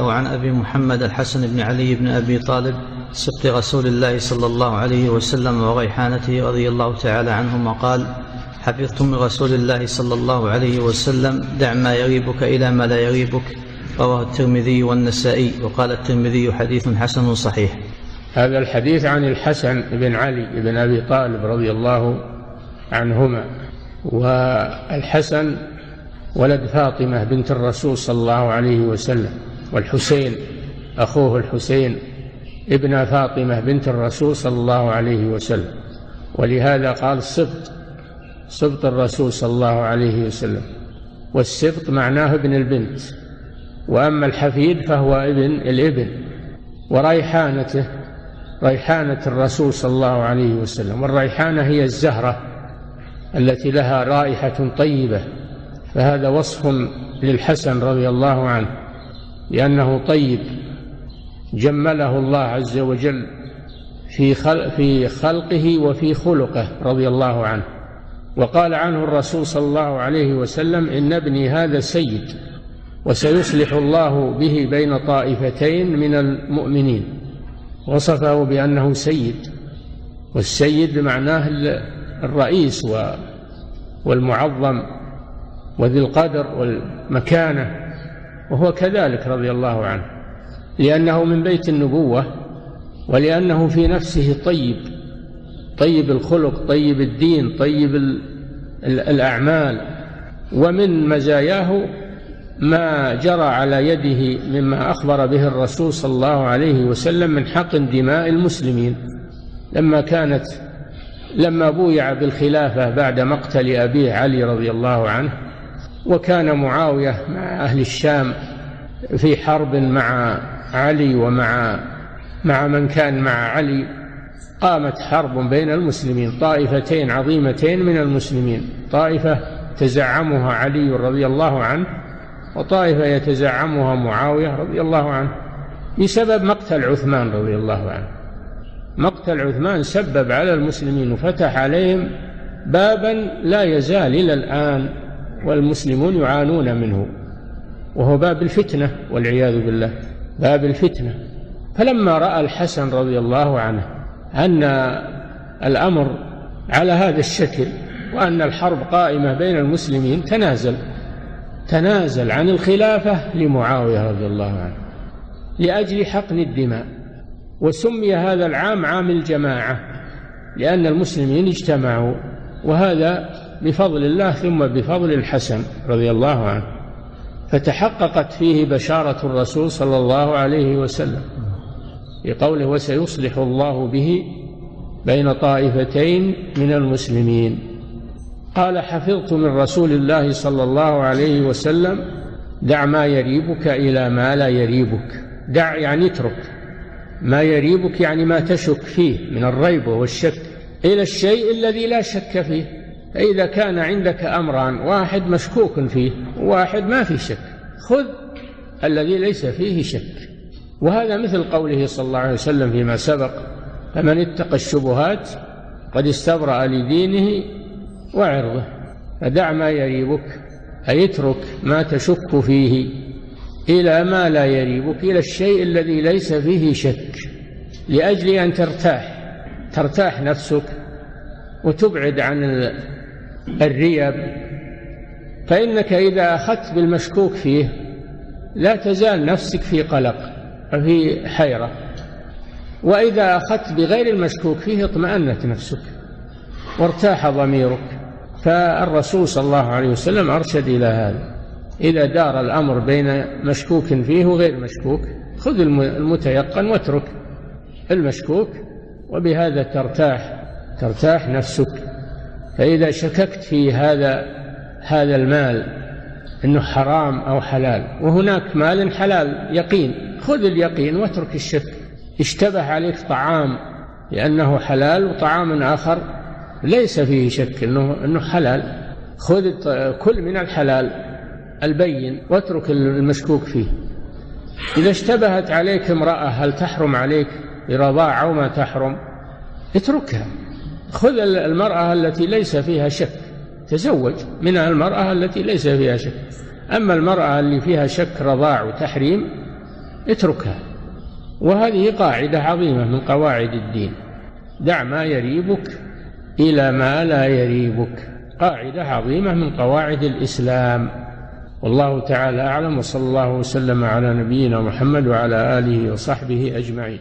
وعن أبي محمد الحسن بن علي بن أبي طالب سبط رسول الله صلى الله عليه وسلم وريحانته رضي الله تعالى عنهما قال حفظت من رسول الله صلى الله عليه وسلم دع ما يريبك إلى ما لا يريبك رواه الترمذي والنسائي وقال الترمذي حديث حسن صحيح. هذا الحديث عن الحسن بن علي بن أبي طالب رضي الله عنهما والحسن ولد فاطمة بنت الرسول صلى الله عليه وسلم. والحسين أخوه الحسين ابن فاطمة بنت الرسول صلى الله عليه وسلم. ولهذا قال سبط سبط الرسول صلى الله عليه وسلم. والسبط معناه ابن البنت. وأما الحفيد فهو ابن الابن وريحانته ريحانة الرسول صلى الله عليه وسلم. والريحانة هي الزهرة التي لها رائحة طيبة فهذا وصف للحسن رضي الله عنه. لأنه طيب جمله الله عز وجل في في خلقه وفي خلقه رضي الله عنه. وقال عنه الرسول صلى الله عليه وسلم إن ابني هذا سيد وسيصلح الله به بين طائفتين من المؤمنين. وصفه بأنه سيد والسيد معناه الرئيس والمعظم وذي القدر والمكانة. وهو كذلك رضي الله عنه. لأنه من بيت النبوة ولأنه في نفسه طيب طيب الخلق طيب الدين طيب الأعمال. ومن مزاياه ما جرى على يده مما أخبر به الرسول صلى الله عليه وسلم من حقن دماء المسلمين. لما كانت لما بويع بالخلافة بعد مقتل أبيه علي رضي الله عنه وكان معاوية مع أهل الشام في حرب مع علي ومع مع من كان مع علي. قامت حرب بين المسلمين طائفتين عظيمتين من المسلمين. طائفة تزعمها علي رضي الله عنه وطائفة يتزعمها معاوية رضي الله عنه بسبب مقتل عثمان رضي الله عنه. مقتل عثمان سبب على المسلمين وفتح عليهم بابا لا يزال إلى الآن. والمسلمون يعانون منه وهو باب الفتنة والعياذ بالله باب الفتنة. فلما رأى الحسن رضي الله عنه أن الأمر على هذا الشكل وأن الحرب قائمة بين المسلمين تنازل تنازل عن الخلافة لمعاوية رضي الله عنه لأجل حقن الدماء. وسمي هذا العام عام الجماعة لأن المسلمين اجتمعوا وهذا بفضل الله ثم بفضل الحسن رضي الله عنه. فتحققت فيه بشارة الرسول صلى الله عليه وسلم في قوله وسيصلح الله به بين طائفتين من المسلمين قال حفظت من رسول الله صلى الله عليه وسلم دع ما يريبك إلى ما لا يريبك دع يعني اترك. ما يريبك يعني ما تشك فيه من الريب والشك إلى الشيء الذي لا شك فيه. فإذا كان عندك أمران واحد مشكوك فيه وواحد ما في شك. خذ الذي ليس فيه شك. وهذا مثل قوله صلى الله عليه وسلم فيما سبق فمن اتقى الشبهات قد استبرأ لدينه وعرضه فدع ما يريبك أي اترك ما تشك فيه إلى ما لا يريبك إلى الشيء الذي ليس فيه شك لأجل أن ترتاح ترتاح نفسك وتبعد عن الريب فإنك إذا أخذت بالمشكوك فيه لا تزال نفسك في قلق وفي حيرة. وإذا أخذت بغير المشكوك فيه اطمأنت نفسك وارتاح ضميرك. فالرسول صلى الله عليه وسلم أرشد إلى هذا. إذا دار الأمر بين مشكوك فيه وغير مشكوك خذ المتيقن واترك المشكوك وبهذا ترتاح ترتاح نفسك. فإذا شككت في هذا هذا المال أنه حرام أو حلال وهناك مال حلال يقين خذ اليقين واترك الشك. اشتبه عليك طعام لأنه حلال وطعام آخر ليس فيه شك أنه أنه حلال. خذ كل من الحلال البين واترك المشكوك فيه. إذا اشتبهت عليك امرأة هل تحرم عليك؟ برضاع أو ما تحرم اتركها. خذ المرأة التي ليس فيها شك. تزوج من المرأة التي ليس فيها شك. أما المرأة اللي فيها شك رضاع وتحريم اتركها. وهذه قاعدة عظيمة من قواعد الدين. دع ما يريبك إلى ما لا يريبك. قاعدة عظيمة من قواعد الإسلام. والله تعالى أعلم وصلى الله وسلم على نبينا محمد وعلى آله وصحبه أجمعين.